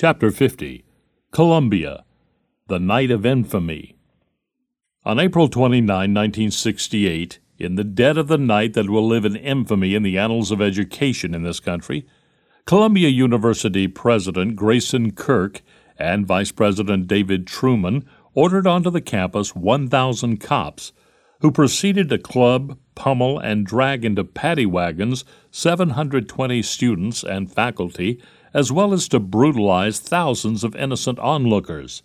Chapter 50 Columbia The Night of Infamy. On April 29, 1968, in the dead of the night that will live in infamy in the annals of education in this country, Columbia University President Grayson Kirk and Vice President David Truman ordered onto the campus 1,000 cops who proceeded to club, pummel, and drag into paddy wagons 720 students and faculty as well as to brutalize thousands of innocent onlookers.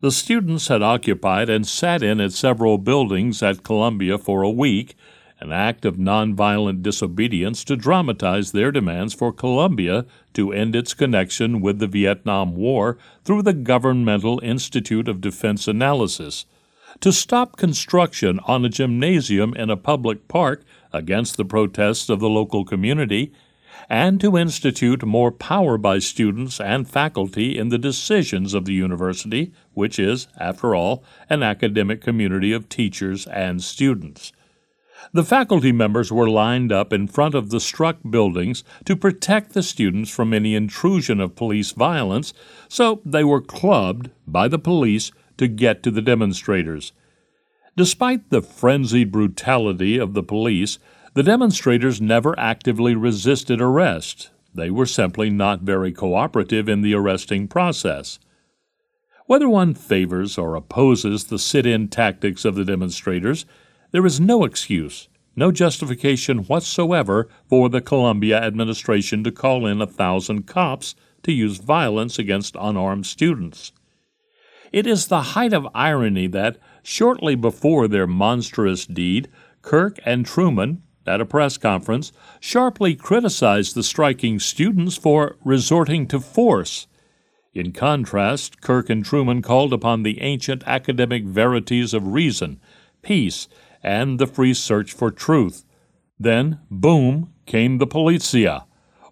The students had occupied and sat in at several buildings at Columbia for a week, an act of nonviolent disobedience to dramatize their demands for Columbia to end its connection with the Vietnam War through the Governmental Institute of Defense Analysis, to stop construction on a gymnasium in a public park against the protests of the local community, and to institute more power by students and faculty in the decisions of the university, which is, after all, an academic community of teachers and students. The faculty members were lined up in front of the struck buildings to protect the students from any intrusion of police violence, so they were clubbed by the police to get to the demonstrators. Despite the frenzied brutality of the police, the demonstrators never actively resisted arrest. They were simply not very cooperative in the arresting process. Whether one favors or opposes the sit in tactics of the demonstrators, there is no excuse, no justification whatsoever for the Columbia administration to call in a thousand cops to use violence against unarmed students. It is the height of irony that, shortly before their monstrous deed, Kirk and Truman, at a press conference, sharply criticized the striking students for resorting to force. In contrast, Kirk and Truman called upon the ancient academic verities of reason, peace, and the free search for truth. Then, boom, came the policia,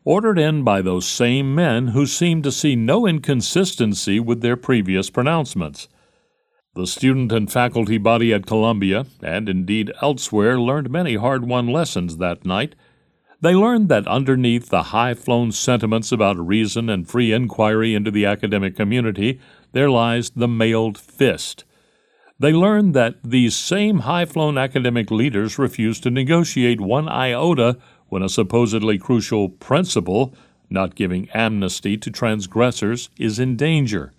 ordered in by those same men who seemed to see no inconsistency with their previous pronouncements. The student and faculty body at Columbia, and indeed elsewhere, learned many hard won lessons that night. They learned that underneath the high flown sentiments about reason and free inquiry into the academic community, there lies the mailed fist. They learned that these same high flown academic leaders refused to negotiate one iota when a supposedly crucial principle, not giving amnesty to transgressors, is in danger.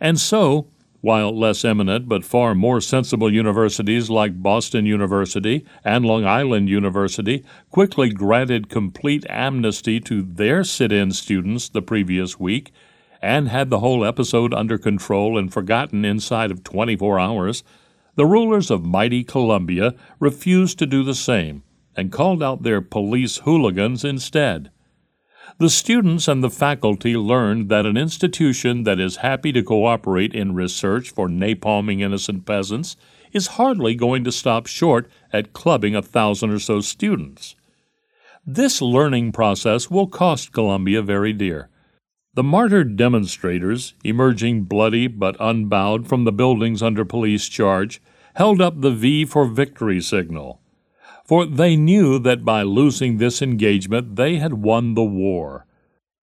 And so, while less eminent but far more sensible universities like Boston University and Long Island University quickly granted complete amnesty to their sit in students the previous week and had the whole episode under control and forgotten inside of 24 hours, the rulers of mighty Columbia refused to do the same and called out their police hooligans instead. The students and the faculty learned that an institution that is happy to cooperate in research for napalming innocent peasants is hardly going to stop short at clubbing a thousand or so students. This learning process will cost Columbia very dear. The martyred demonstrators, emerging bloody but unbowed from the buildings under police charge, held up the V for victory signal for they knew that by losing this engagement they had won the war.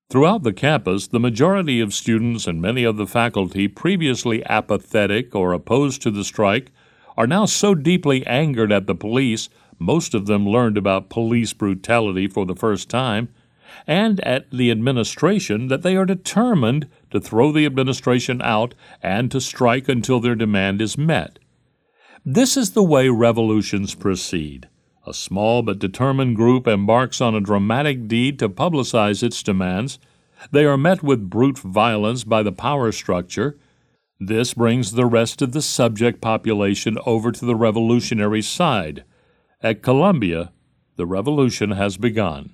Throughout the campus, the majority of students and many of the faculty previously apathetic or opposed to the strike are now so deeply angered at the police, most of them learned about police brutality for the first time, and at the administration that they are determined to throw the administration out and to strike until their demand is met. This is the way revolutions proceed. A small but determined group embarks on a dramatic deed to publicize its demands. They are met with brute violence by the power structure. This brings the rest of the subject population over to the revolutionary side. At Columbia, the revolution has begun.